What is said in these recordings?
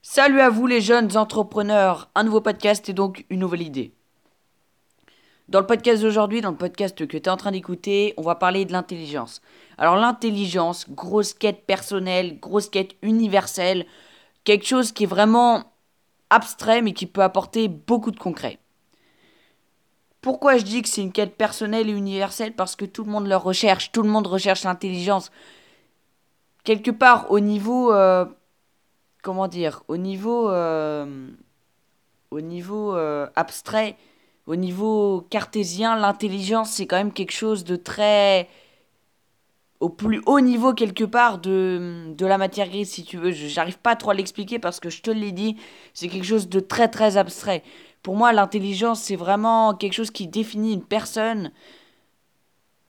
Salut à vous les jeunes entrepreneurs, un nouveau podcast et donc une nouvelle idée. Dans le podcast d'aujourd'hui, dans le podcast que tu es en train d'écouter, on va parler de l'intelligence. Alors l'intelligence, grosse quête personnelle, grosse quête universelle, quelque chose qui est vraiment abstrait mais qui peut apporter beaucoup de concret. Pourquoi je dis que c'est une quête personnelle et universelle? Parce que tout le monde le recherche, tout le monde recherche l'intelligence. Quelque part au niveau... Euh, comment dire Au niveau... Euh, euh, abstrait, au niveau cartésien, l'intelligence c'est quand même quelque chose de très au plus haut niveau quelque part de, de la matière grise si tu veux. J'arrive pas trop à l'expliquer parce que je te l'ai dit, c'est quelque chose de très très abstrait. Pour moi, l'intelligence, c'est vraiment quelque chose qui définit une personne.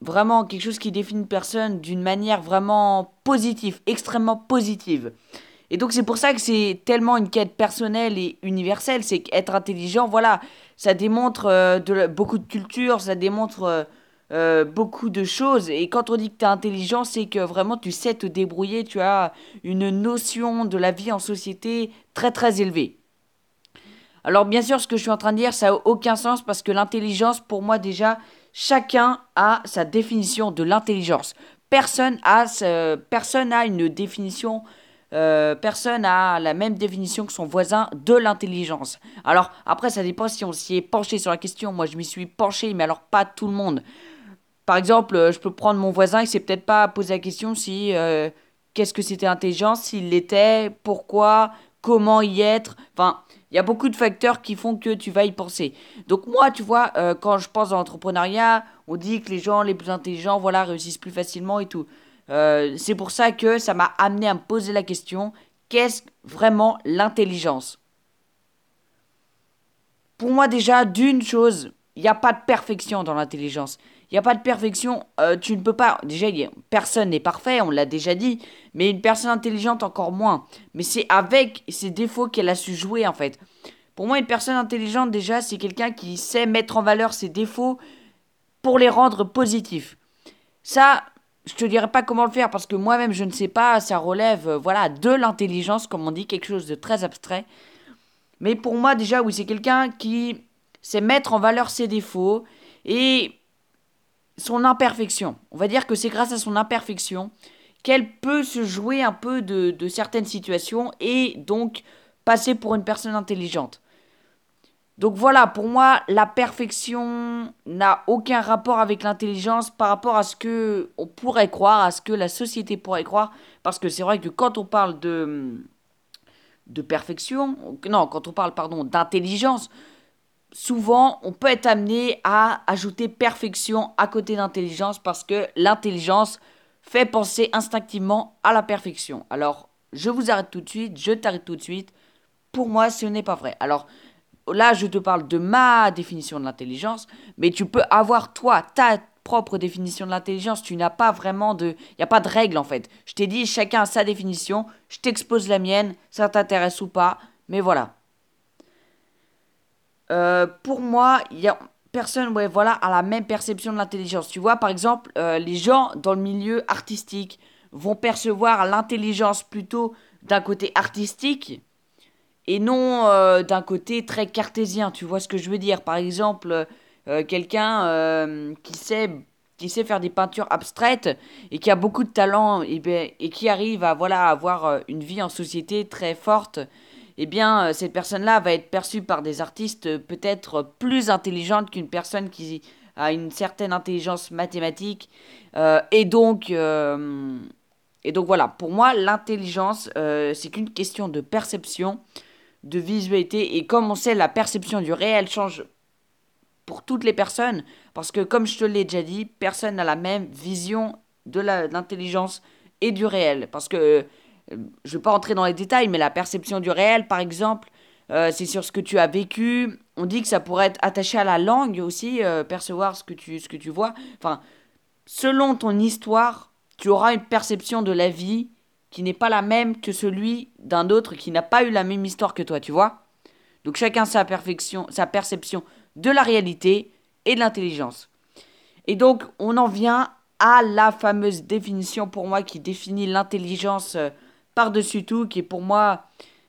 Vraiment quelque chose qui définit une personne d'une manière vraiment positive, extrêmement positive. Et donc c'est pour ça que c'est tellement une quête personnelle et universelle. C'est qu'être intelligent, voilà, ça démontre euh, beaucoup de culture, ça démontre euh, euh, beaucoup de choses. Et quand on dit que tu es intelligent, c'est que vraiment tu sais te débrouiller, tu as une notion de la vie en société très très élevée. Alors bien sûr, ce que je suis en train de dire, ça n'a aucun sens parce que l'intelligence, pour moi déjà, chacun a sa définition de l'intelligence. Personne a une définition, euh, personne a la même définition que son voisin de l'intelligence. Alors après, ça dépend si on s'y est penché sur la question. Moi, je m'y suis penché, mais alors pas tout le monde. Par exemple, euh, je peux prendre mon voisin, il s'est peut-être pas posé la question si euh, qu'est-ce que c'était l'intelligence, s'il l'était, pourquoi, comment y être. Enfin, il y a beaucoup de facteurs qui font que tu vas y penser. Donc moi, tu vois, quand je pense à l'entrepreneuriat, on dit que les gens les plus intelligents, voilà, réussissent plus facilement et tout. Euh, c'est pour ça que ça m'a amené à me poser la question, qu'est-ce vraiment l'intelligence? Pour moi déjà, d'une chose, il n'y a pas de perfection dans l'intelligence. Il n'y a pas de perfection. Euh, tu ne peux pas. Déjà, personne n'est parfait, on l'a déjà dit. Mais une personne intelligente, encore moins. Mais c'est avec ses défauts qu'elle a su jouer, en fait. Pour moi, une personne intelligente, déjà, c'est quelqu'un qui sait mettre en valeur ses défauts pour les rendre positifs. Ça, je te dirais pas comment le faire parce que moi-même, je ne sais pas. Ça relève, euh, voilà, de l'intelligence, comme on dit, quelque chose de très abstrait. Mais pour moi, déjà, oui, c'est quelqu'un qui sait mettre en valeur ses défauts et son imperfection. On va dire que c'est grâce à son imperfection qu'elle peut se jouer un peu de, certaines situations et donc passer pour une personne intelligente. Donc voilà, pour moi, la perfection n'a aucun rapport avec l'intelligence par rapport à ce que on pourrait croire, à ce que la société pourrait croire. Parce que c'est vrai que quand on parle de, de perfection, non, quand on parle, pardon, d'intelligence, souvent, on peut être amené à ajouter perfection à côté d'intelligence parce que l'intelligence fait penser instinctivement à la perfection. Alors, je vous arrête tout de suite, je t'arrête tout de suite. Pour moi, ce n'est pas vrai. Alors, là, je te parle de ma définition de l'intelligence, mais tu peux avoir, toi, ta propre définition de l'intelligence. Tu n'as pas vraiment de... Il n'y a pas de règle, en fait. Je t'ai dit, chacun a sa définition. Je t'expose la mienne, ça t'intéresse ou pas. Mais voilà. Euh, pour moi, personne ouais, voilà, a la même perception de l'intelligence. Tu vois, par exemple, euh, les gens dans le milieu artistique vont percevoir l'intelligence plutôt d'un côté artistique et non euh, d'un côté très cartésien. Tu vois ce que je veux dire Par exemple, quelqu'un qui sait qui sait faire des peintures abstraites et qui a beaucoup de talent et, ben, et qui arrive à voilà avoir une vie en société très forte eh bien, euh, cette personne-là va être perçue par des artistes euh, peut-être plus intelligentes qu'une personne qui a une certaine intelligence mathématique. Euh, et donc, et donc voilà, pour moi, l'intelligence, c'est qu'une question de perception, de visualité. Et comme on sait, la perception du réel change pour toutes les personnes, parce que comme je te l'ai déjà dit, personne n'a la même vision de l'intelligence et du réel. Parce que je ne vais pas rentrer dans les détails, mais la perception du réel, par exemple, euh, c'est sur ce que tu as vécu. On dit que ça pourrait être attaché à la langue aussi, euh, percevoir ce que, tu, ce que tu vois. Enfin, selon ton histoire, tu auras une perception de la vie qui n'est pas la même que celui d'un autre qui n'a pas eu la même histoire que toi, tu vois. Donc chacun sa, perfection, sa perception de la réalité et de l'intelligence. Et donc on en vient à la fameuse définition pour moi qui définit l'intelligence. Euh, par-dessus tout, qui est pour moi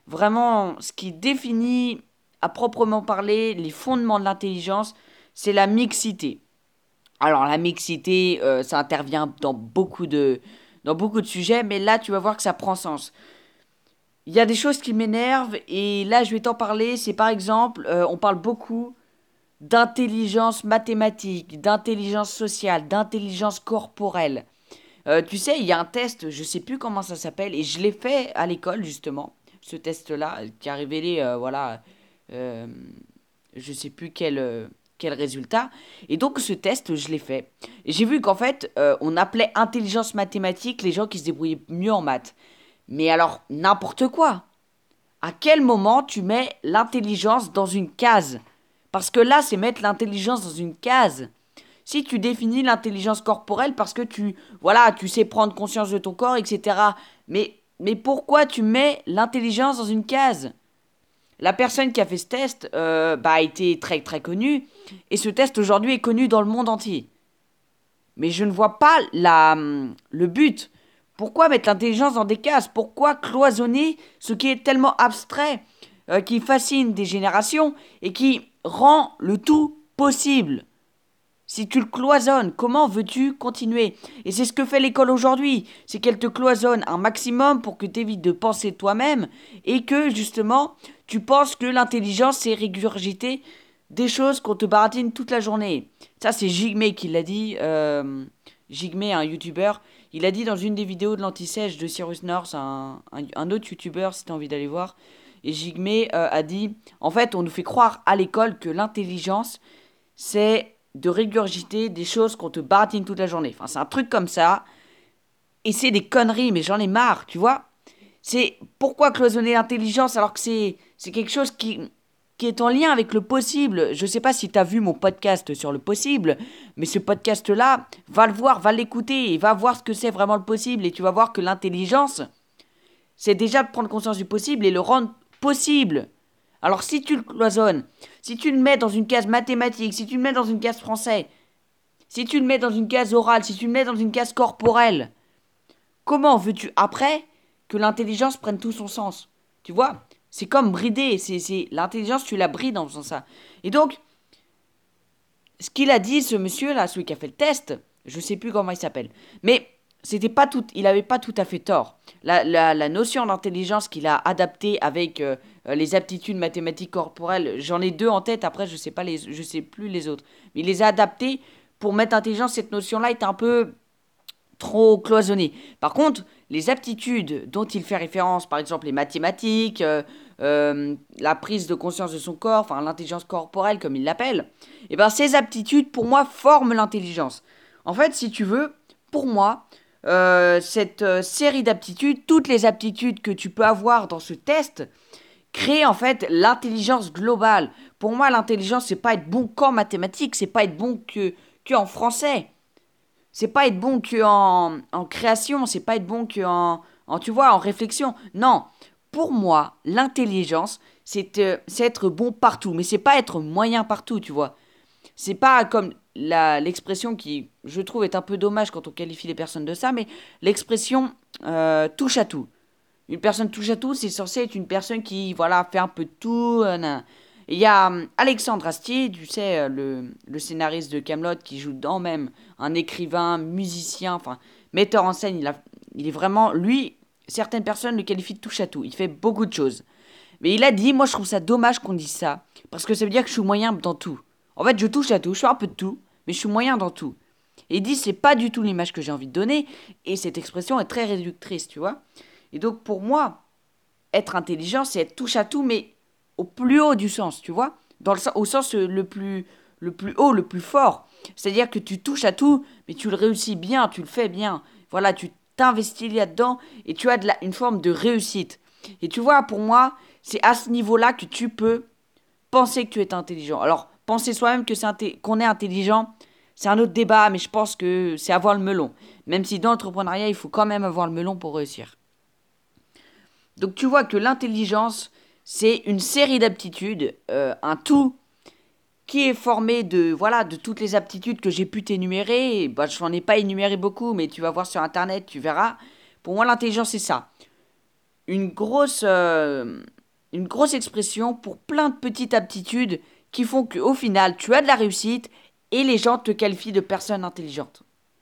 vraiment ce qui définit à proprement parler les fondements de l'intelligence, c'est la mixité. Alors la mixité, euh, ça intervient dans beaucoup de dans beaucoup de sujets, mais là tu vas voir que ça prend sens. Il y a des choses qui m'énervent et là je vais t'en parler. C'est par exemple, euh, on parle beaucoup d'intelligence mathématique, d'intelligence sociale, d'intelligence corporelle. Euh, tu sais, il y a un test, je sais plus comment ça s'appelle, et je l'ai fait à l'école justement, ce test-là, qui a révélé, euh, voilà, euh, je sais plus quel, quel résultat. Et donc ce test, je l'ai fait. J'ai vu qu'en fait, on appelait intelligence mathématique les gens qui se débrouillaient mieux en maths. Mais alors, n'importe quoi. À quel moment tu mets l'intelligence dans une case? Parce que là, c'est mettre l'intelligence dans une case si tu définis l'intelligence corporelle parce que tu, voilà, tu sais prendre conscience de ton corps, etc. Mais, mais pourquoi tu mets l'intelligence dans une case? La personne qui a fait ce test euh, bah, a été très très connue, et ce test aujourd'hui est connu dans le monde entier. Mais je ne vois pas la, le but. Pourquoi mettre l'intelligence dans des cases? Pourquoi cloisonner ce qui est tellement abstrait, euh, qui fascine des générations et qui rend le tout possible? Si tu le cloisonnes, comment veux-tu continuer? Et c'est ce que fait l'école aujourd'hui, c'est qu'elle te cloisonne un maximum pour que tu évites de penser toi-même et que justement tu penses que l'intelligence c'est régurgiter des choses qu'on te baratine toute la journée. Ça c'est Jigme qui l'a dit, euh, Jigme un youtubeur, il a dit dans une des vidéos de l'anti-sèche de Cyrus North, un, autre youtubeur si tu as envie d'aller voir, et Jigme euh, a dit, en fait on nous fait croire à l'école que l'intelligence c'est de régurgiter des choses qu'on te baratine toute la journée. Enfin, c'est un truc comme ça. Et c'est des conneries, mais j'en ai marre, tu vois. C'est pourquoi cloisonner l'intelligence alors que c'est, quelque chose qui, qui est en lien avec le possible. Je sais pas si tu as vu mon podcast sur le possible, mais ce podcast-là, va le voir, va l'écouter et va voir ce que c'est vraiment le possible. Et tu vas voir que l'intelligence, c'est déjà de prendre conscience du possible et le rendre possible. Alors si tu le cloisonnes, si tu le mets dans une case mathématique, si tu le mets dans une case français, si tu le mets dans une case orale, si tu le mets dans une case corporelle, comment veux-tu après que l'intelligence prenne tout son sens? Tu vois? C'est comme brider, c'est l'intelligence tu la brides en faisant ça. Et donc ce qu'il a dit ce monsieur là, celui qui a fait le test, je sais plus comment il s'appelle, mais c'était pas tout, il avait pas tout à fait tort. La, la, notion d'intelligence qu'il a adaptée avec euh, euh, les aptitudes mathématiques corporelles, j'en ai deux en tête. Après, je sais sais plus les autres, mais il les a adaptées pour mettre intelligence. Cette notion-là est un peu trop cloisonnée. Par contre, les aptitudes dont il fait référence, par exemple les mathématiques, euh, la prise de conscience de son corps, enfin l'intelligence corporelle comme il l'appelle, et eh ben ces aptitudes pour moi forment l'intelligence. En fait, si tu veux, pour moi, euh, cette euh, série d'aptitudes, toutes les aptitudes que tu peux avoir dans ce test, créent en fait l'intelligence globale. Pour moi, l'intelligence, c'est pas être bon qu'en mathématiques, c'est pas être bon que, que en français. C'est pas être bon que en, en création, c'est pas être bon que en, en, tu vois, en réflexion. Non, pour moi, l'intelligence, c'est euh, être bon partout, mais c'est pas être moyen partout, tu vois. C'est pas comme l'expression qui, je trouve, est un peu dommage quand on qualifie les personnes de ça, mais l'expression euh, touche à tout. Une personne touche à tout, c'est censé être une personne qui, voilà, fait un peu de tout. Euh, il y a euh, Alexandre Astier, tu sais, le, le scénariste de Camelot qui joue dedans même, un écrivain, musicien, enfin, metteur en scène. Il, a, il est vraiment, lui, certaines personnes le qualifient de touche à tout. Il fait beaucoup de choses. Mais il a dit, moi je trouve ça dommage qu'on dise ça, parce que ça veut dire que je suis moyen dans tout. En fait, je touche à tout, je fais un peu de tout, mais je suis moyen dans tout. Et il dit, c'est pas du tout l'image que j'ai envie de donner, et cette expression est très réductrice, tu vois. Et donc, pour moi, être intelligent, c'est être touche à tout, mais au plus haut du sens, tu vois. Dans le, au sens le plus, le plus haut, le plus fort. C'est-à-dire que tu touches à tout, mais tu le réussis bien, tu le fais bien. Voilà, tu t'investis là-dedans, et tu as une forme de réussite. Et tu vois, pour moi, c'est à ce niveau-là que tu peux penser que tu es intelligent. Alors, penser soi-même que c'est qu'on est intelligent, c'est un autre débat, mais je pense que c'est avoir le melon. Même si dans l'entrepreneuriat, il faut quand même avoir le melon pour réussir. Donc tu vois que l'intelligence, c'est une série d'aptitudes, euh, un tout qui est formé de voilà de toutes les aptitudes que j'ai pu t'énumérer. Bah, je n'en ai pas énuméré beaucoup, mais tu vas voir sur internet, tu verras. Pour moi, l'intelligence, c'est ça. Une grosse, euh, une grosse expression pour plein de petites aptitudes qui font qu'au final tu as de la réussite et les gens te qualifient de personne intelligente.